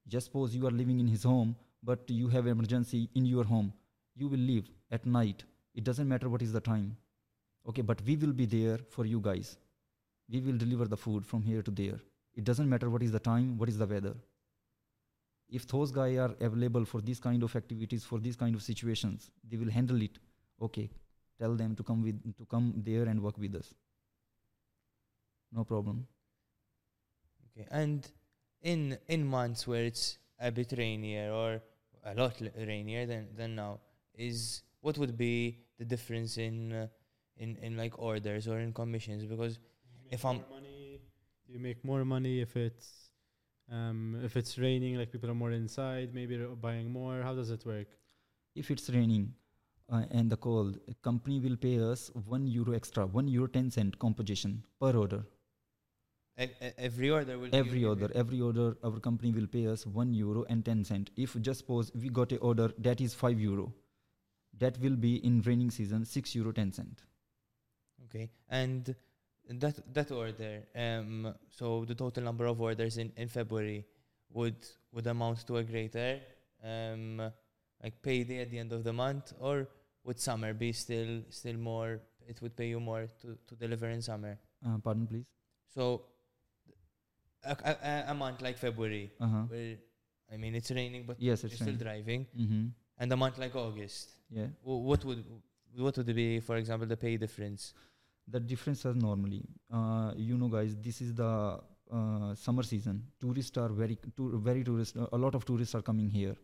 Speaker 1: Just suppose you are living in his home, but you have emergency in your home. You will leave at night. It doesn't matter what is the time. Okay, but we will be there for you guys. We will deliver the food from here to there. It doesn't matter what is the time, what is the weather. If those guys are available for these kind of activities for these kind of situations they will handle it okay tell them to come with to come there and work with us no problem
Speaker 5: Okay. And in in months where it's a bit rainier or a lot rainier than than now, is what would be the difference in uh, in in like orders or in commissions? Because If I'm-
Speaker 3: money, do you make more money if it's um, if it's raining, like people are more inside, maybe they're buying more. How does it work?
Speaker 1: if it's raining uh, and the cold a company will pay us 1 euro extra 1 euro 10 cent composition per order
Speaker 5: e- every order will
Speaker 1: every order every order our company will pay us 1 euro and 10 cent if just suppose we got a order that is 5 euro that will be in raining season 6 euro 10 cent
Speaker 5: Okay. And that that order, um, so the total number of orders in, in February would would amount to a greater um, like payday at the end of the month, or would summer be still still more? It would pay you more to, to deliver in summer.
Speaker 1: uh, pardon please
Speaker 5: So a, a, a- month like February,
Speaker 1: uh-huh
Speaker 5: where I mean it's raining, but
Speaker 1: yes
Speaker 5: you're
Speaker 1: it's
Speaker 5: still
Speaker 1: raining.
Speaker 5: driving,
Speaker 1: mm-hmm.
Speaker 5: and a month like August,
Speaker 1: yeah
Speaker 5: wh- what would what would be, for example, the pay difference?
Speaker 1: The difference is normally uh, you know guys this is the uh, summer season. Tourists are very tour, very tourist a lot of tourists are coming here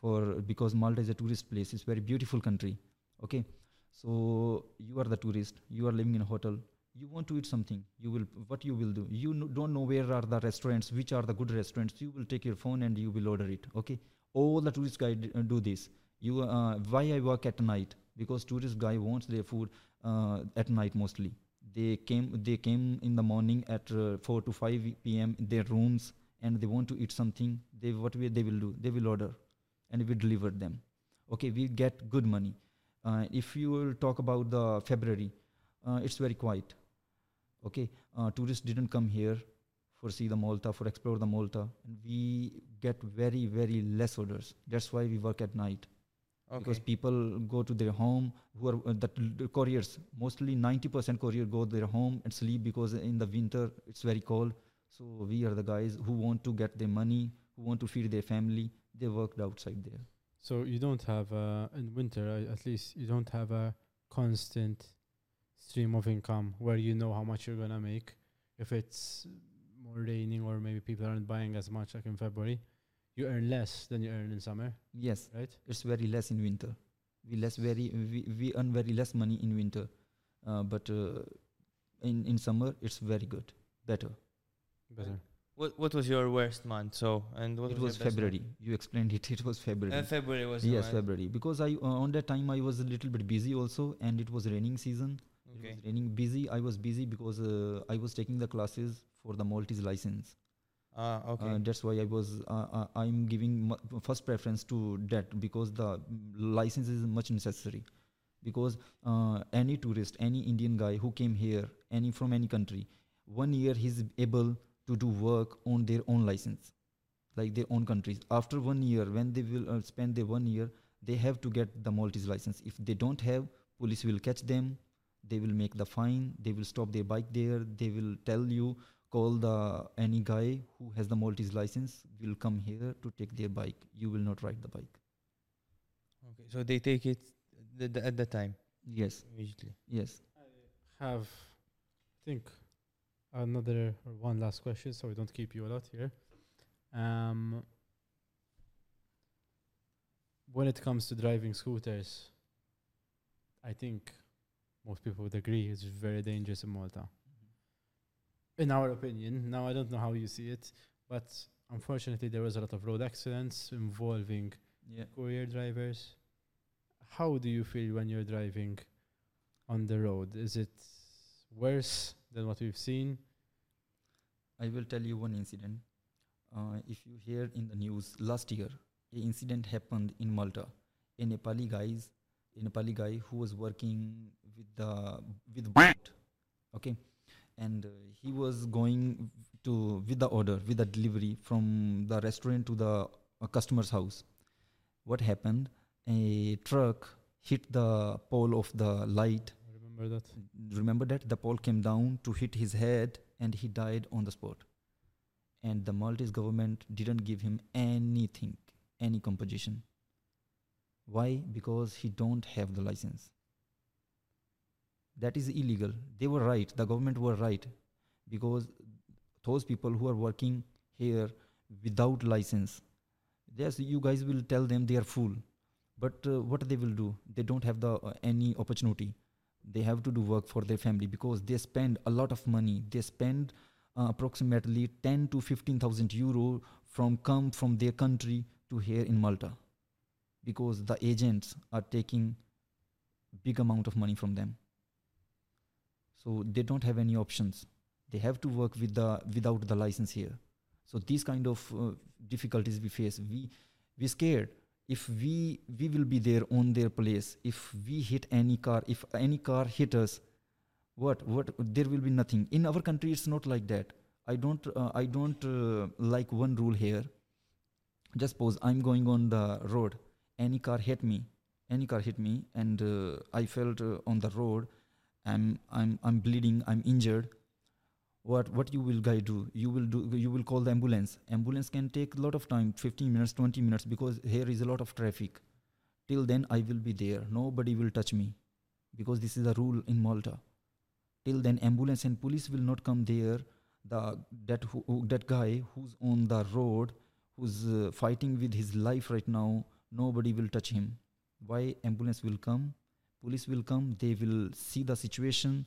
Speaker 1: for because malta is a tourist place. It's very beautiful country. Okay? So you are the tourist. You are living in a hotel. You want to eat something. You will what you will do? You don't know where are the restaurants which are the good restaurants. You will take your phone and you will order it. Okay? All the tourist guide uh, do this. You uh, why i work at night because tourist guy wants their food uh, at night mostly. They came they came in the morning at uh, 4 to 5 pm in their rooms and they want to eat something they what we, they will do? They will order and we deliver them. Okay we get good money. Uh, if you will talk about the february uh, it's very quiet. Okay uh, tourists didn't come here for see the malta for explore the malta. And we get very very less orders. That's why we work at night because people go to their home who are uh, the, the couriers. Mostly 90% courier go to their home and sleep because in the winter it's very cold. So we are the guys who want to get their money who want to feed their family. They worked outside there.
Speaker 3: So you don't have uh, in winter, uh, at least you don't have a constant stream of income where you know how much you're gonna make. If it's more raining or maybe people aren't buying as much like in February, you earn less than you earn in summer,
Speaker 1: yes
Speaker 3: right?
Speaker 1: it's very less in winter we less very we, we earn very less money in winter uh, but uh, in in summer it's very good better
Speaker 3: Better.
Speaker 5: What what was your worst month? So and what
Speaker 1: it
Speaker 5: was,
Speaker 1: was
Speaker 5: your best
Speaker 1: february you explained it *laughs* it was february
Speaker 5: month? Uh, February was
Speaker 1: yes
Speaker 5: one.
Speaker 1: february because i uh, on that time i was a little bit busy also and it was raining season
Speaker 5: Okay.
Speaker 1: it was raining busy i was busy because uh, i was taking the classes for the maltese license
Speaker 5: Ah, okay.
Speaker 1: uh, that's why i was uh, uh, i'm giving first preference to that because the license is much necessary. Because uh, any tourist any indian guy who came here any from any country one year he's able to do work on their own license like their own countries. After one year when they will uh, spend their one year they have to get the maltese license. If they don't have police will catch them they will make the fine they will stop their bike there they will tell you call the any guy who has the maltese license will come here to take their bike you will not ride the bike
Speaker 5: okay. So they take it th- th- at the time
Speaker 1: yes
Speaker 5: immediately.
Speaker 1: yes
Speaker 3: Have, I think, another or one last question, so we don't keep you a lot here. Um, when it comes to driving scooters, I think most people would agree it's very dangerous in Malta. In our opinion, now I don't know how you see it, but unfortunately there was a lot of road accidents involving
Speaker 1: yeah
Speaker 3: courier drivers. How do you feel when you're driving on the road? Is it worse than what we've seen?
Speaker 1: I will tell you one incident. Uh, if you hear in the news last year, a incident happened in Malta. A Nepali guys, a Nepali guy who was working with the with Bolt, okay, and uh, he was going to with the order with the delivery from the restaurant to the uh, customer's house. What happened? A truck hit the pole of the light
Speaker 3: I remember that.
Speaker 1: remember that the pole came down to hit his head and he died on the spot and the Maltese government didn't give him anything, any compensation. Why? Because he don't have the license. That is illegal. They were right. The government were right because those people who are working here without license, yes, you guys will tell them they are fool. But uh, what they will do? They don't have the uh, any opportunity. They have to do work for their family because they spend a lot of money. They spend uh, approximately 10 to 15,000 euro from come from their country to here in Malta because the agents are taking big amount of money from them so they don't have any options. They have to work with the without the license here. So these kind of uh, difficulties we face we we scared. If we we will be there on their place if we hit any car if any car hit us what what there will be nothing. In our country it's not like that. I don't uh, i don't uh, like one rule here. Just suppose i'm going on the road. Any car hit me any car hit me and uh, i felt uh, on the road i'm i'm i'm bleeding i'm injured. What what you will guy do? You will do you will call the ambulance. Ambulance can take a lot of time 15 minutes 20 minutes because here is a lot of traffic. Till then i will be there. Nobody will touch me because this is a rule in malta. Till then ambulance and police will not come there. The that who, that guy who's on the road who's uh, fighting with his life right now nobody will touch him. Why ambulance will come police will come they will see the situation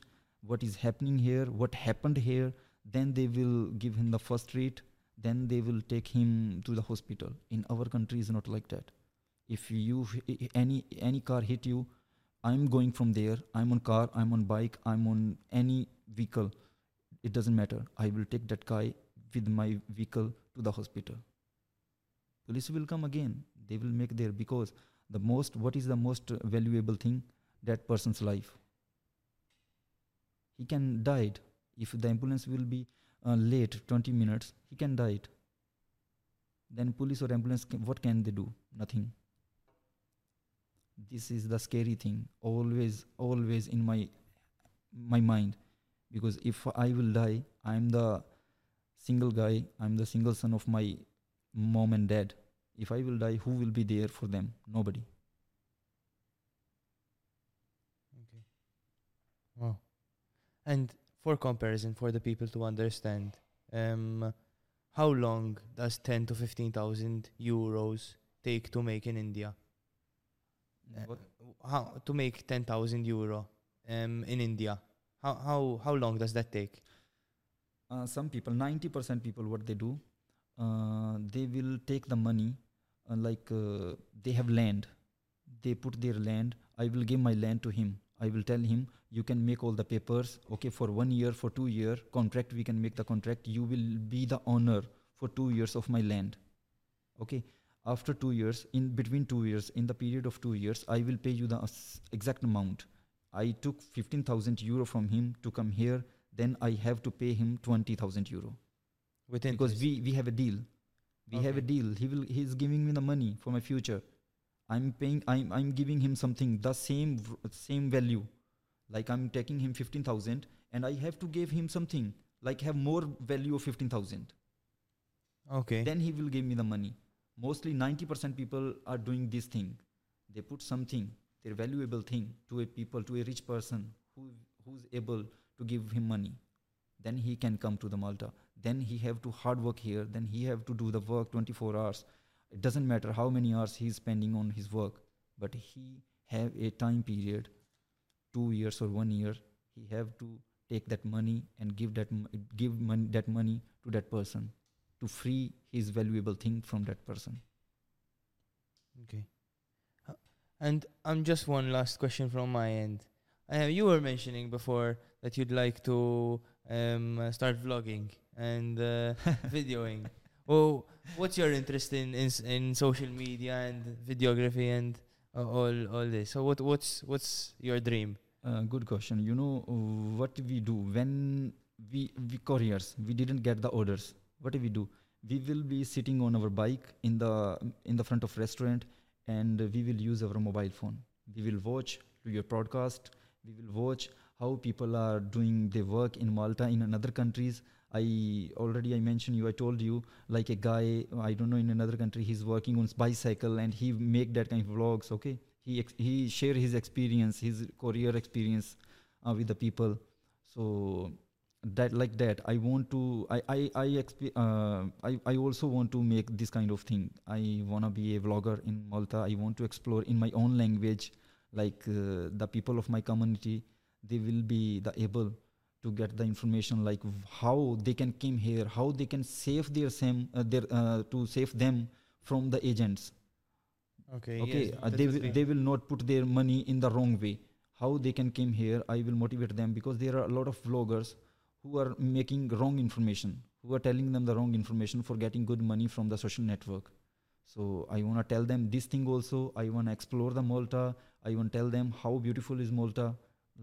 Speaker 1: what is happening here what happened here then they will give him the first aid then they will take him to the hospital. In our country is not like that. If you any any car hit you i'm going from there i'm on car i'm on bike i'm on any vehicle it doesn't matter. I will take that guy with my vehicle to the hospital. Police will come again they will make there because the most what is the most valuable thing that person's life. He can died if the ambulance will be uh, late 20 minutes he can died then police or ambulance can, what can they do? Nothing. This is the scary thing. Always always in my my mind. Because if i will die i'm the single guy i'm the single son of my mom and dad. If i will die who will be there for them? Nobody
Speaker 5: Okay. Wow. And for comparison, for the people to understand, um, how long does ten to fifteen thousand euros take to make in India? Uh, how to make ten thousand euro um, in India? How how how long does that take?
Speaker 1: uh, some people 90% people what they do uh, they will take the money uh, like uh, they have land they put their land i will give my land to him i will tell him you can make all the papers okay for one year for two year contract we can make the contract. You will be the owner for two years of my land. Okay after two years in between two years in the period of two years i will pay you the exact amount. I took 15000 euro from him to come here then i have to pay him 20000 euro.
Speaker 5: With
Speaker 1: because we we have a deal. We have a deal. He will he's giving me the money for my future i'm paying i'm i'm giving him something the same same value. Like i'm taking him 15000 and i have to give him something like have more value of 15000
Speaker 5: okay.
Speaker 1: then he will give me the money. Mostly 90% people are doing this thing. They put something their valuable thing to a people to a rich person who who's able to give him money. Then he can come to the malta. Then he have to hard work here. Then he have to do the work 24 hours it doesn't matter how many hours he is spending on his work but he have a time period two years or one year he have to take that money and give that give money that money to that person to free his valuable thing from that person
Speaker 5: Okay. Uh, And um, just one last question from my end. Uh, you were mentioning before that you'd like to um, start vlogging and uh, *laughs* videoing. Oh, what's your interest in, in in social media and videography and uh, all all this? So what what's what's your dream?
Speaker 1: Uh, good question. You know what we do when we we couriers we didn't get the orders. What do we do? We will be sitting on our bike in the in the front of restaurant, and we will use our mobile phone. We will watch your podcast. We will watch how people are doing their work in Malta in another countries. I already I mentioned you. I told you like a guy I don't know in another country he's working on bicycle and he make that kind of vlogs. Okay, he ex- he share his experience, his career experience uh, with the people. So that like that i want to i i I, exp- uh, I i also want to make this kind of thing i want to be a vlogger in malta i want to explore in my own language like uh, the people of my community they will be the able to get the information like how they can came here how they can save their same uh, their uh, to save them from the agents.
Speaker 5: Okay.
Speaker 1: okay
Speaker 5: yes,
Speaker 1: uh, they will they will not put their money in the wrong way. How they can came here i will motivate them because there are a lot of vloggers who are making wrong information who are telling them the wrong information for getting good money from the social network. So i want to tell them this thing also i want to explore the malta i want to tell them how beautiful is malta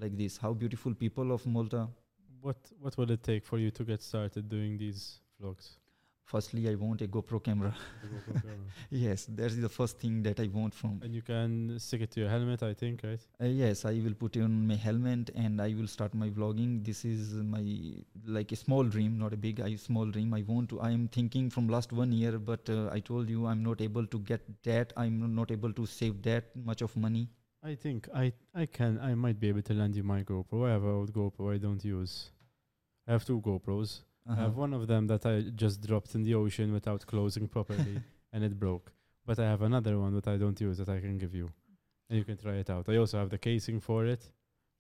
Speaker 1: like this how beautiful people of malta
Speaker 3: What what will it take for you to get started doing these vlogs?
Speaker 1: firstly i want a gopro camera *laughs* yes that's the first thing that i want from
Speaker 3: and you can stick it to your helmet, I think, right?
Speaker 1: Uh, yes, I will put it on my helmet and I will start my vlogging. This is my like a small dream, not a big, I small dream. I want to. I am thinking from last one year, but uh, I told you I'm not able to get that. I'm not able to save that much of money.
Speaker 3: I think I I can I might be able to lend you my GoPro. I have an old GoPro I don't use. I have two GoPros. I have
Speaker 1: Uh-huh.
Speaker 3: one of them that I just dropped in the ocean without closing properly *laughs* and it broke. But I have another one that I don't use that I can give you. And you can try it out. I also have the casing for it.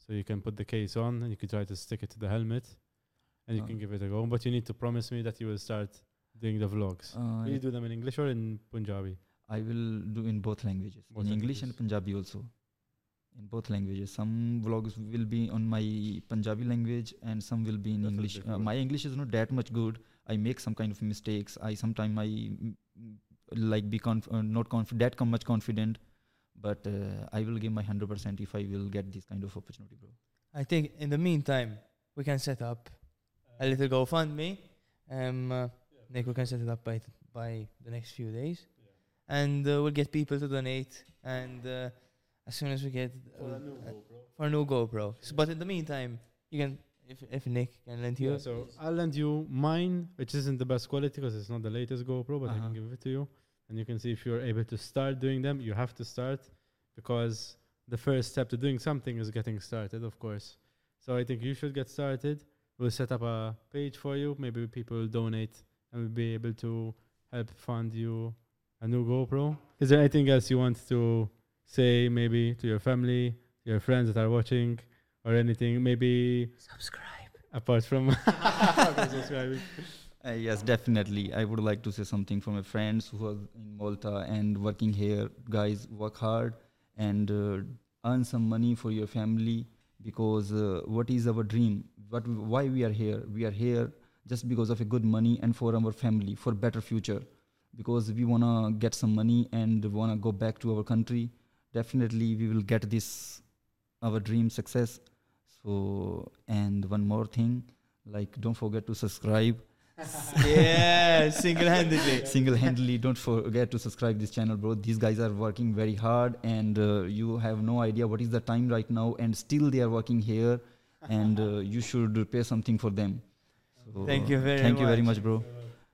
Speaker 3: So you can put the case on and you can try to stick it to the helmet and you
Speaker 1: Oh.
Speaker 3: can give it a go. But you need to promise me that you will start doing the vlogs.
Speaker 1: Uh,
Speaker 3: will you do them in English or in Punjabi?
Speaker 1: I will do in both languages,
Speaker 3: Both
Speaker 1: in English and. Punjabi also. In both languages, some vlogs will be on my Punjabi language and some will be in
Speaker 3: That will
Speaker 1: English. Uh, my English is not that much good. I make some kind of mistakes. I sometimes I mm, like be conf- uh, not conf- that com- much confident, but uh, I will give my hundred percent if I will get this kind of opportunity, bro.
Speaker 5: I think in the meantime, we can set up a little GoFundMe. Um, uh, Nick, we can set it up by by the next few days, and uh, we'll get people to donate. And uh, as soon as we get uh, uh, for a new GoPro, S- but in the meantime, you can if if Nick can lend you.
Speaker 3: Yeah, so I'll lend you mine, which isn't the best quality because it's not the latest GoPro, but I
Speaker 1: Uh-huh.
Speaker 3: can give it to you, and you can see if you're able to start doing them. You have to start because the first step to doing something is getting started, of course. So I think you should get started. We'll set up a page for you. Maybe people will donate, and we'll be able to help fund you a new GoPro. Is there anything else you want to say, maybe to your family, your friends that are watching, or anything? Maybe
Speaker 5: Subscribe.
Speaker 3: apart from *laughs* *laughs* subscribing.
Speaker 1: Uh, yes, definitely. I would like to say something for my friends who are in Malta and working here. Guys, work hard and uh, earn some money for your family because uh, what is our dream? What why we are here? We are here just because of a good money and for our family, for better future. Because we wanna get some money and wanna go back to our country. Definitely, we will get this our dream success. So, and one more thing, like don't forget to subscribe *laughs*
Speaker 5: yeah, single-handedly. *laughs*
Speaker 1: single-handedly don't forget to subscribe this channel bro these guys are working very hard and uh, you have no idea what is the time right now and still they are working here and uh, you should pay something for them so,
Speaker 5: Thank you very
Speaker 1: thank you very
Speaker 5: much.
Speaker 1: much bro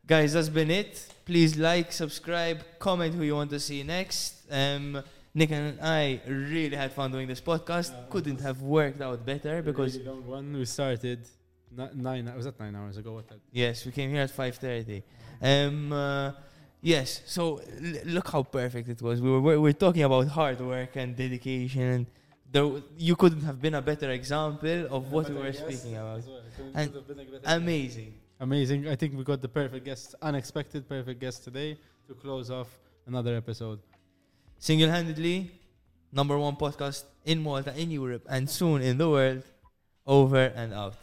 Speaker 5: Guys, that's been it. Please like, subscribe, comment who you want to see next. Um, Nick and I really had fun doing this podcast. Couldn't have worked out better because
Speaker 3: Really long one. We started ni- nine. Was that nine hours ago? What?
Speaker 5: Yes, we came here at five thirty. Um, uh, yes, so l- look how perfect it was. We were we were talking about hard work and dedication, and there, w- you couldn't have been a better example of what we were speaking about. And Amazing.
Speaker 3: Amazing. I think we got the perfect guest, unexpected perfect guest today to close off another episode.
Speaker 5: Single-handedly, number one podcast in Malta, in Europe, and soon in the world. Over and out.